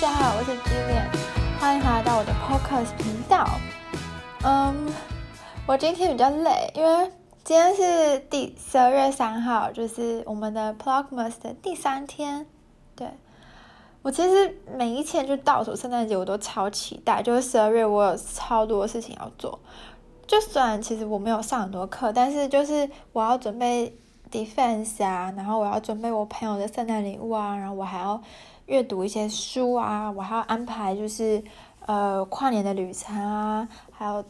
大家好，我是 Gillian，欢迎来到我的 Podcast 频道。嗯，我今天比较累，因为今天是第十二月三号，就是我们的 Plogmas 的第三天。对，我其实每一天就倒数圣诞节，我都超期待。就是十二月，我有超多事情要做。就虽然其实我没有上很多课，但是就是我要准备 defense 啊，然后我要准备我朋友的圣诞礼物啊，然后我还要。阅读一些书啊，我还要安排就是呃跨年的旅程啊，还有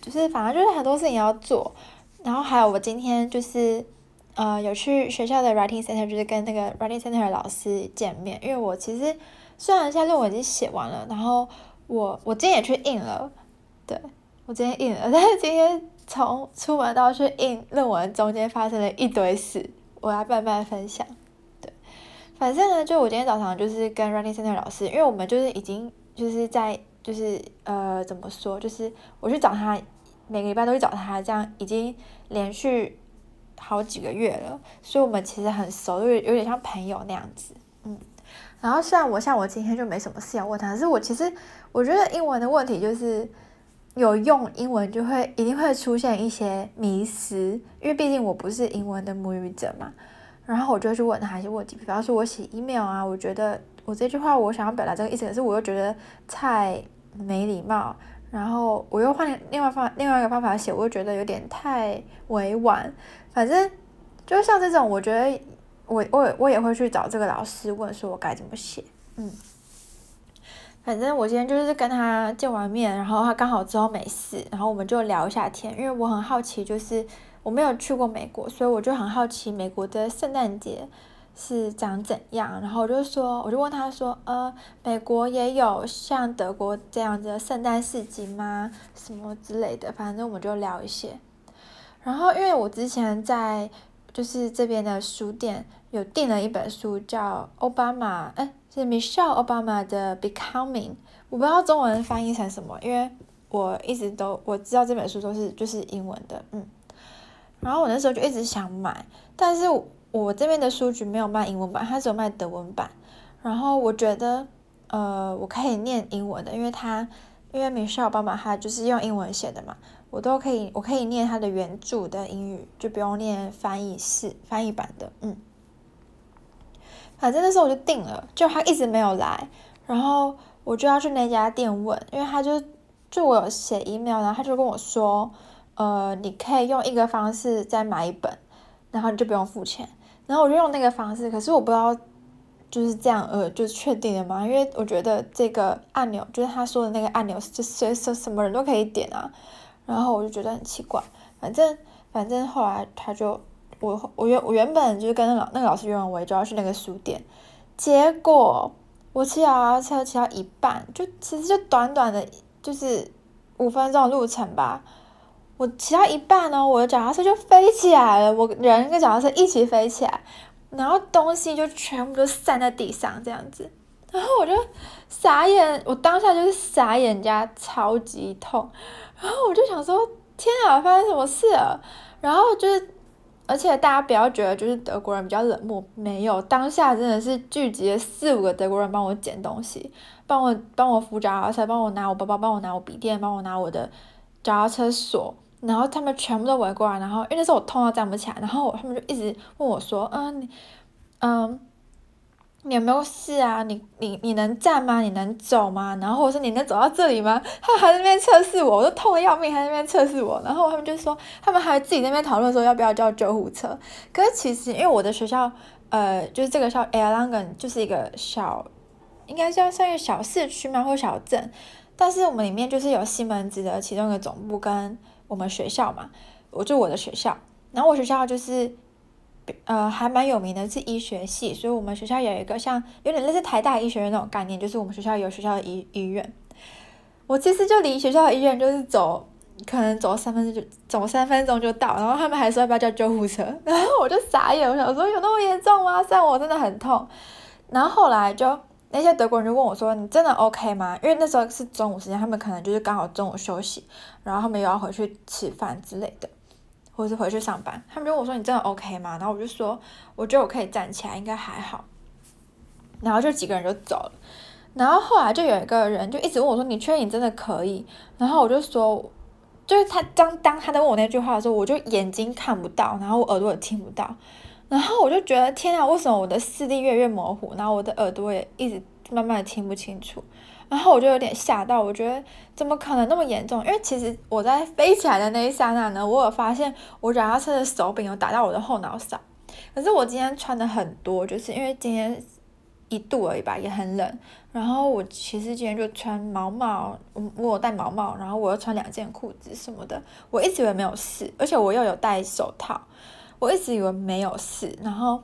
就是反正就是很多事情要做，然后还有我今天就是呃有去学校的 writing center，就是跟那个 writing center 的老师见面，因为我其实虽然现在论文已经写完了，然后我我今天也去印了，对，我今天印了，但是今天从出门到去印论文中间发生了一堆事，我要慢慢分享。反正呢，就我今天早上就是跟 writing center 老师，因为我们就是已经就是在就是呃怎么说，就是我去找他，每个礼拜都去找他，这样已经连续好几个月了，所以我们其实很熟，就有点像朋友那样子，嗯。然后虽然我像我今天就没什么事要问他，但是我其实我觉得英文的问题就是有用英文就会一定会出现一些迷失，因为毕竟我不是英文的母语者嘛。然后我就去问他一些问题，比方说我写 email 啊，我觉得我这句话我想要表达这个意思，可是我又觉得太没礼貌，然后我又换另外方另外一个方法写，我又觉得有点太委婉。反正就像这种，我觉得我我我也会去找这个老师问，说我该怎么写。嗯，反正我今天就是跟他见完面，然后他刚好之后没事，然后我们就聊一下天，因为我很好奇，就是。我没有去过美国，所以我就很好奇美国的圣诞节是长怎样。然后我就说，我就问他说，呃，美国也有像德国这样的圣诞市集吗？什么之类的，反正我们就聊一些。然后因为我之前在就是这边的书店有订了一本书，叫奥巴马，哎，是 Michelle Obama 的 Becoming，我不知道中文翻译成什么，因为我一直都我知道这本书都是就是英文的，嗯。然后我那时候就一直想买，但是我这边的书局没有卖英文版，它只有卖德文版。然后我觉得，呃，我可以念英文的，因为它，因为 Michelle Obama 它就是用英文写的嘛，我都可以，我可以念它的原著的英语，就不用念翻译式翻译版的，嗯。反正那时候我就订了，就他一直没有来，然后我就要去那家店问，因为他就就我有写 email，然后他就跟我说。呃，你可以用一个方式再买一本，然后你就不用付钱。然后我就用那个方式，可是我不知道就是这样，呃，就确定了吗？因为我觉得这个按钮，就是他说的那个按钮，就随时什么人都可以点啊。然后我就觉得很奇怪。反正反正后来他就，我我原我原本就是跟那个那个老师约完，我就要去那个书店。结果我骑脚踏车骑到一半，就其实就短短的，就是五分钟的路程吧。我骑到一半呢，我的脚踏车就飞起来了，我人跟脚踏车一起飞起来，然后东西就全部都散在地上这样子，然后我就傻眼，我当下就是傻眼加超级痛，然后我就想说，天啊，发生什么事了？然后就是，而且大家不要觉得就是德国人比较冷漠，没有，当下真的是聚集了四五个德国人帮我捡东西，帮我帮我扶脚踏车，帮我拿我包包，帮我拿我笔电，帮我拿我的脚踏车锁。然后他们全部都围过来，然后因为那时候我痛到站不起来，然后他们就一直问我说：“嗯，你，嗯，你有没有事啊？你你你能站吗？你能走吗？然后我说你能走到这里吗？” 他还在那边测试我，我都痛得要命，还在那边测试我。然后他们就说，他们还自己那边讨论说要不要叫救护车。可是其实因为我的学校，呃，就是这个校 Erlangen 就是一个小，应该叫算一个小市区嘛，或小镇，但是我们里面就是有西门子的其中一个总部跟。我们学校嘛，我就我的学校，然后我学校就是，呃，还蛮有名的，是医学系，所以我们学校有一个像有点类似台大医学院那种概念，就是我们学校有学校的医医院。我其实就离学校的医院就是走，可能走三分钟就走三分钟就到，然后他们还说要不要叫救护车，然后我就傻眼，我想说有那么严重吗？虽然我真的很痛，然后后来就。那些德国人就问我说：“你真的 OK 吗？”因为那时候是中午时间，他们可能就是刚好中午休息，然后他们又要回去吃饭之类的，或者是回去上班。他们就问我说：“你真的 OK 吗？”然后我就说：“我觉得我可以站起来，应该还好。”然后就几个人就走了。然后后来就有一个人就一直问我说：“你确定你真的可以？”然后我就说，就是他当当他在问我那句话的时候，我就眼睛看不到，然后我耳朵也听不到，然后我就觉得天啊，为什么我的视力越来越模糊，然后我的耳朵也一直慢慢的听不清楚，然后我就有点吓到，我觉得怎么可能那么严重？因为其实我在飞起来的那一刹那呢，我有发现我脚踏车的手柄有打到我的后脑勺，可是我今天穿的很多，就是因为今天。一度而已吧，也很冷。然后我其实今天就穿毛帽，我我有戴毛帽，然后我又穿两件裤子什么的。我一直以为没有事，而且我又有戴手套，我一直以为没有事。然后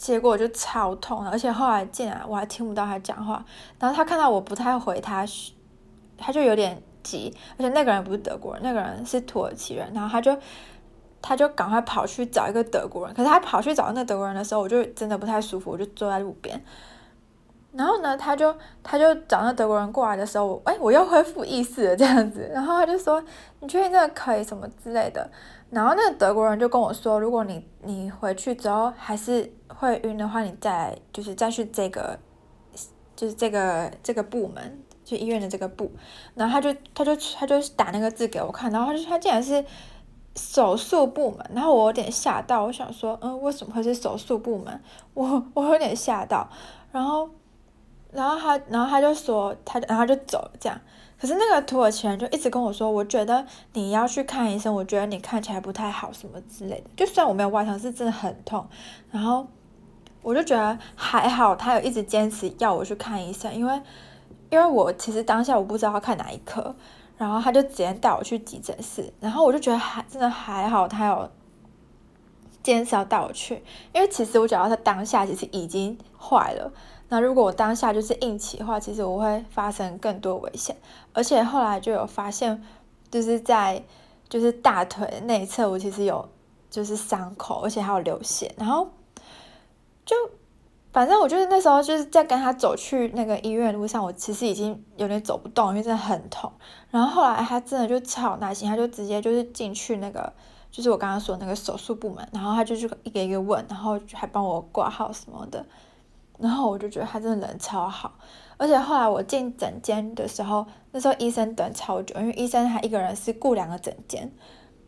结果就超痛，而且后来进来我还听不到他讲话。然后他看到我不太回他，他就有点急。而且那个人不是德国人，那个人是土耳其人。然后他就。他就赶快跑去找一个德国人，可是他跑去找那个德国人的时候，我就真的不太舒服，我就坐在路边。然后呢，他就他就找那德国人过来的时候，哎，我又恢复意识了这样子。然后他就说：“你确定这个可以什么之类的？”然后那个德国人就跟我说：“如果你你回去之后还是会晕的话，你再就是再去这个就是这个这个部门，就医院的这个部。”然后他就他就他就打那个字给我看，然后他就他竟然是。手术部门，然后我有点吓到，我想说，嗯，为什么会是手术部门？我我有点吓到，然后，然后他，然后他就说，他，然后就走，这样。可是那个土耳其人就一直跟我说，我觉得你要去看医生，我觉得你看起来不太好，什么之类的。就算我没有外伤，是真的很痛。然后我就觉得还好，他有一直坚持要我去看医生，因为，因为我其实当下我不知道要看哪一科。然后他就直接带我去急诊室，然后我就觉得还真的还好，他有坚持要带我去，因为其实我觉得他当下其实已经坏了，那如果我当下就是硬起的话，其实我会发生更多危险，而且后来就有发现，就是在就是大腿内侧，我其实有就是伤口，而且还有流血，然后就。反正我就是那时候就是在跟他走去那个医院的路上，我其实已经有点走不动，因为真的很痛。然后后来他真的就超耐心，他就直接就是进去那个，就是我刚刚说那个手术部门，然后他就去一个一个问，然后还帮我挂号什么的。然后我就觉得他真的人超好，而且后来我进诊间的时候，那时候医生等超久，因为医生他一个人是顾两个诊间，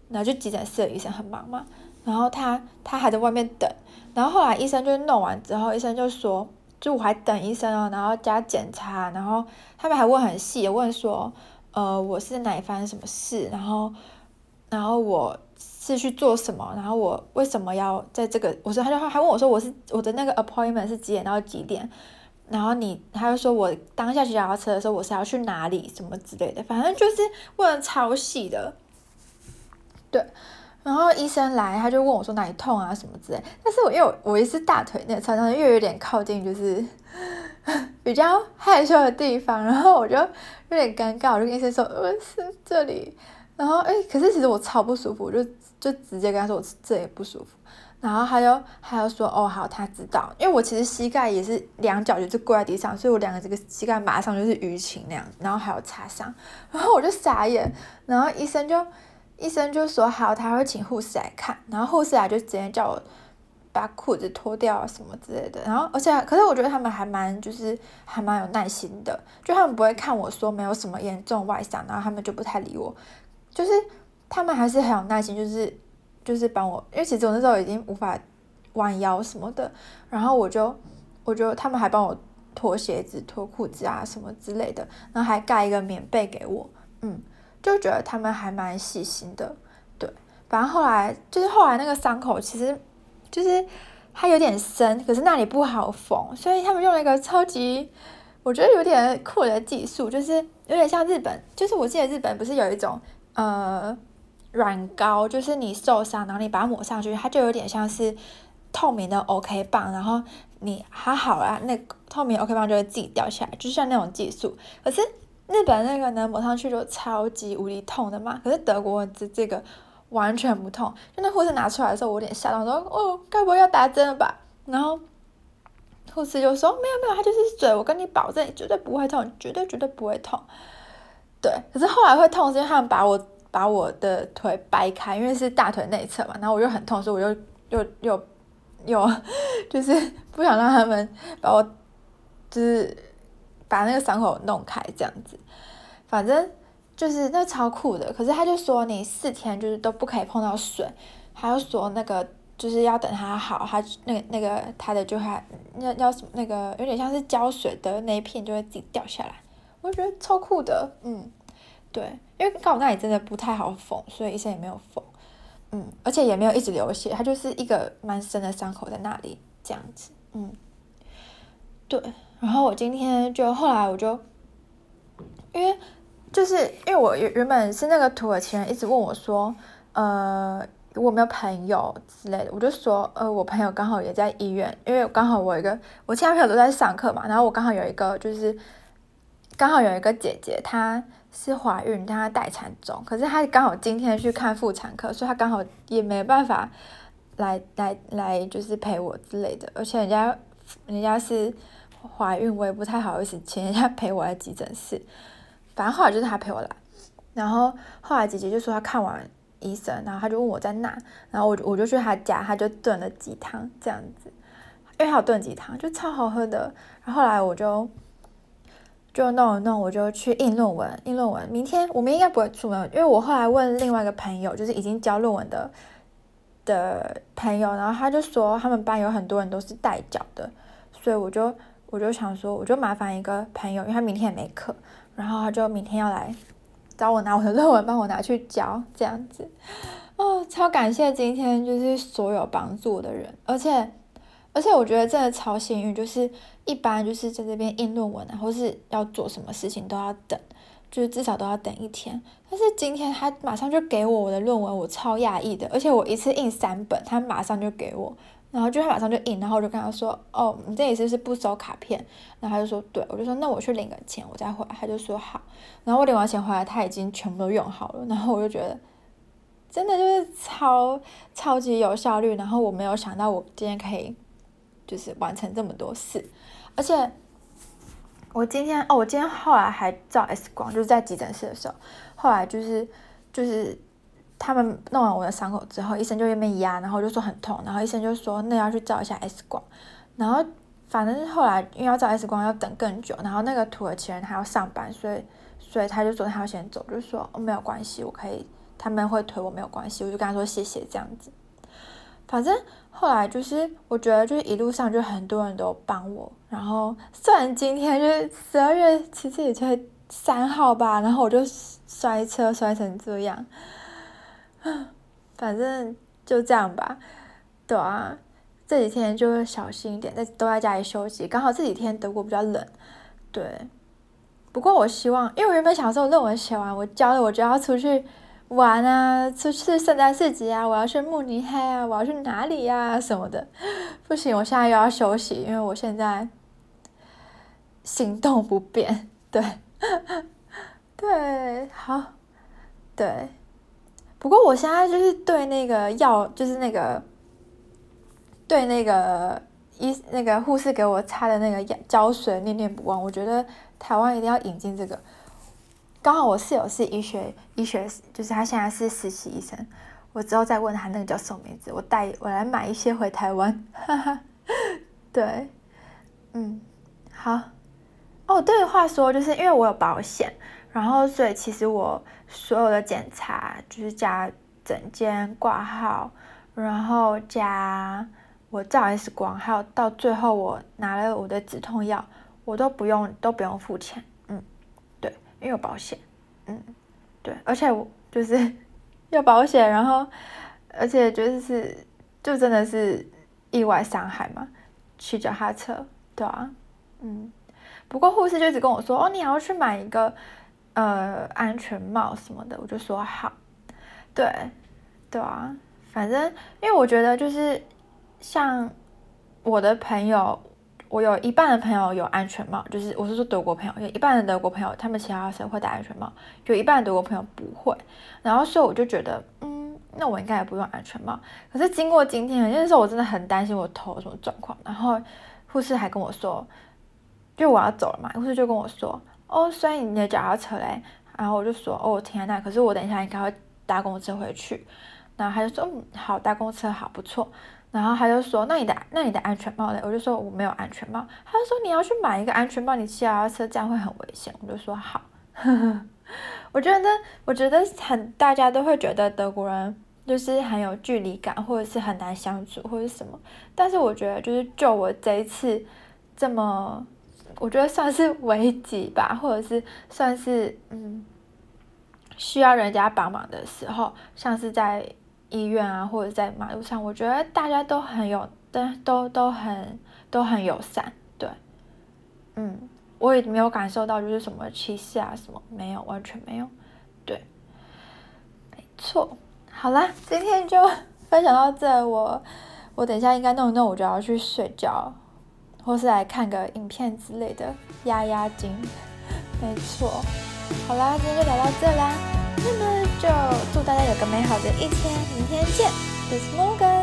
然后就急诊室的医生很忙嘛，然后他他还在外面等。然后后来医生就弄完之后，医生就说，就我还等医生哦，然后加检查，然后他们还问很细，问说，呃，我是哪里发生什么事，然后，然后我是去做什么，然后我为什么要在这个，我说他就还问我说我是我的那个 appointment 是几点到几点，然后你他就说我当下骑脚踏车的时候我是要去哪里什么之类的，反正就是问的超细的，对。然后医生来，他就问我说哪里痛啊什么之类。但是我因为我也是大腿内侧，常常又有点靠近，就是 比较害羞的地方，然后我就有点尴尬，我就跟医生说，呃，是这里。然后哎，可是其实我超不舒服，我就就直接跟他说我这也不舒服。然后他就他就说哦好，他知道，因为我其实膝盖也是两脚就是跪在地上，所以我两个这个膝盖马上就是淤青那样，然后还有擦伤。然后我就傻眼，然后医生就。医生就说好，他会请护士来看，然后护士来就直接叫我把裤子脱掉啊什么之类的，然后而且可是我觉得他们还蛮就是还蛮有耐心的，就他们不会看我说没有什么严重外伤，然后他们就不太理我，就是他们还是很有耐心，就是就是帮我，因为其实我那时候已经无法弯腰什么的，然后我就我就他们还帮我脱鞋子、脱裤子啊什么之类的，然后还盖一个棉被给我，嗯。就觉得他们还蛮细心的，对。反正后来就是后来那个伤口其实就是它有点深，可是那里不好缝，所以他们用了一个超级我觉得有点酷的技术，就是有点像日本，就是我记得日本不是有一种呃软膏，就是你受伤然后你把它抹上去，它就有点像是透明的 OK 棒，然后你还好啦，那透明 OK 棒就会自己掉下来，就像那种技术，可是。日本那个呢，抹上去就超级无敌痛的嘛。可是德国这这个完全不痛，就那护士拿出来的时候，我有点吓到，说：“哦，该不会要打针了吧？”然后护士就说：“没有没有，它就是水，我跟你保证，绝对不会痛，绝对绝对不会痛。”对，可是后来会痛，是因为他们把我把我的腿掰开，因为是大腿内侧嘛，然后我又很痛，所以我又又又又就是不想让他们把我。就是把那个伤口弄开这样子，反正就是那超酷的。可是他就说你四天就是都不可以碰到水，他就说那个就是要等它好，他那个那个他的就还要要什么那个有点像是胶水的那一片就会自己掉下来，我觉得超酷的，嗯，对，因为刚好那里真的不太好缝，所以医生也没有缝，嗯，而且也没有一直流血，它就是一个蛮深的伤口在那里这样子，嗯。对，然后我今天就后来我就，因为就是因为我原原本是那个土耳其人一直问我说，呃，我有没有朋友之类的，我就说，呃，我朋友刚好也在医院，因为刚好我一个我其他朋友都在上课嘛，然后我刚好有一个就是刚好有一个姐姐，她是怀孕，但她待产中，可是她刚好今天去看妇产科，所以她刚好也没办法来来来就是陪我之类的，而且人家人家是。怀孕我也不太好意思请人家陪我来急诊室，反正后来就是她陪我来，然后后来姐姐就说她看完医生，然后她就问我在哪，然后我我就去她家，她就炖了鸡汤这样子，因为她有炖鸡汤就超好喝的，然后后来我就就弄一弄，我就去印论文，印论文，明天我们应该不会出门，因为我后来问另外一个朋友，就是已经交论文的的朋友，然后他就说他们班有很多人都是带脚的，所以我就。我就想说，我就麻烦一个朋友，因为他明天也没课，然后他就明天要来找我拿我的论文，帮我拿去交，这样子。哦，超感谢今天就是所有帮助我的人，而且而且我觉得真的超幸运，就是一般就是在这边印论文啊，或是要做什么事情都要等，就是至少都要等一天。但是今天他马上就给我我的论文，我超讶异的，而且我一次印三本，他马上就给我。然后就他马上就印，然后我就跟他说：“哦，你这里是是不收卡片？”然后他就说：“对。”我就说：“那我去领个钱，我再回来。”他就说：“好。”然后我领完钱回来，他已经全部都用好了。然后我就觉得，真的就是超超级有效率。然后我没有想到我今天可以就是完成这么多事，而且我今天哦，我今天后来还照 X 光，就是在急诊室的时候，后来就是就是。他们弄完我的伤口之后，医生就那边压，然后就说很痛，然后医生就说那要去照一下 X 光，然后反正是后来因为要照 X 光要等更久，然后那个土耳其人还要上班，所以所以他就说他要先走，就说哦没有关系，我可以他们会推我没有关系，我就跟他说谢谢这样子。反正后来就是我觉得就是一路上就很多人都帮我，然后虽然今天就是十二月其实也才三号吧，然后我就摔车摔成这样。反正就这样吧，对啊，这几天就会小心一点，在都在家里休息。刚好这几天德国比较冷，对。不过我希望，因为我原本想说，论文写完，我交了，我就要出去玩啊，出去圣诞市集啊，我要去慕尼黑啊，我要去哪里呀、啊、什么的。不行，我现在又要休息，因为我现在行动不便。对，对，好，对。不过我现在就是对那个药，就是那个对那个医那个护士给我擦的那个药胶水念念不忘。我觉得台湾一定要引进这个。刚好我室友是医学医学，就是他现在是实习医生。我之后再问他那个叫什么名字，我带我来买一些回台湾。哈哈，对，嗯，好。哦，对，话说就是因为我有保险。然后，所以其实我所有的检查就是加诊间挂号，然后加我照 X 光，还有到最后我拿了我的止痛药，我都不用都不用付钱，因为有保险，嗯，对，而且我就是 有保险，然后而且就是就真的是意外伤害嘛，骑脚踏车，对啊，嗯，不过护士就一直跟我说，哦，你还要去买一个。呃，安全帽什么的，我就说好，对，对啊，反正因为我觉得就是像我的朋友，我有一半的朋友有安全帽，就是我是说德国朋友，有一半的德国朋友他们其他时候会戴安全帽，有一半的德国朋友不会，然后所以我就觉得，嗯，那我应该也不用安全帽。可是经过今天，那时候我真的很担心我头什么状况，然后护士还跟我说，就我要走了嘛，护士就跟我说。哦，所以你的脚踏车嘞？然后我就说，哦，天呐，可是我等一下应该会搭公车回去。然后他就说，嗯，好，搭公车好，不错。然后他就说：“那你的那你的安全帽呢？”我就说：“我没有安全帽。”他就说：“你要去买一个安全帽，你骑脚踏车这样会很危险。”我就说：“好。”我觉得，我觉得很大家都会觉得德国人就是很有距离感，或者是很难相处，或者什么。但是我觉得，就是就我这一次这么，我觉得算是危机吧，或者是算是嗯需要人家帮忙的时候，像是在。医院啊，或者在马路上，我觉得大家都很有，都都都很都很友善，对，嗯，我也没有感受到就是什么歧视啊，什么没有，完全没有，对，没错，好啦，今天就分享到这，我我等一下应该弄一弄，我就要去睡觉，或是来看个影片之类的压压惊，没错，好啦，今天就聊到这啦。那么就祝大家有个美好的一天，明天见，This Morgan。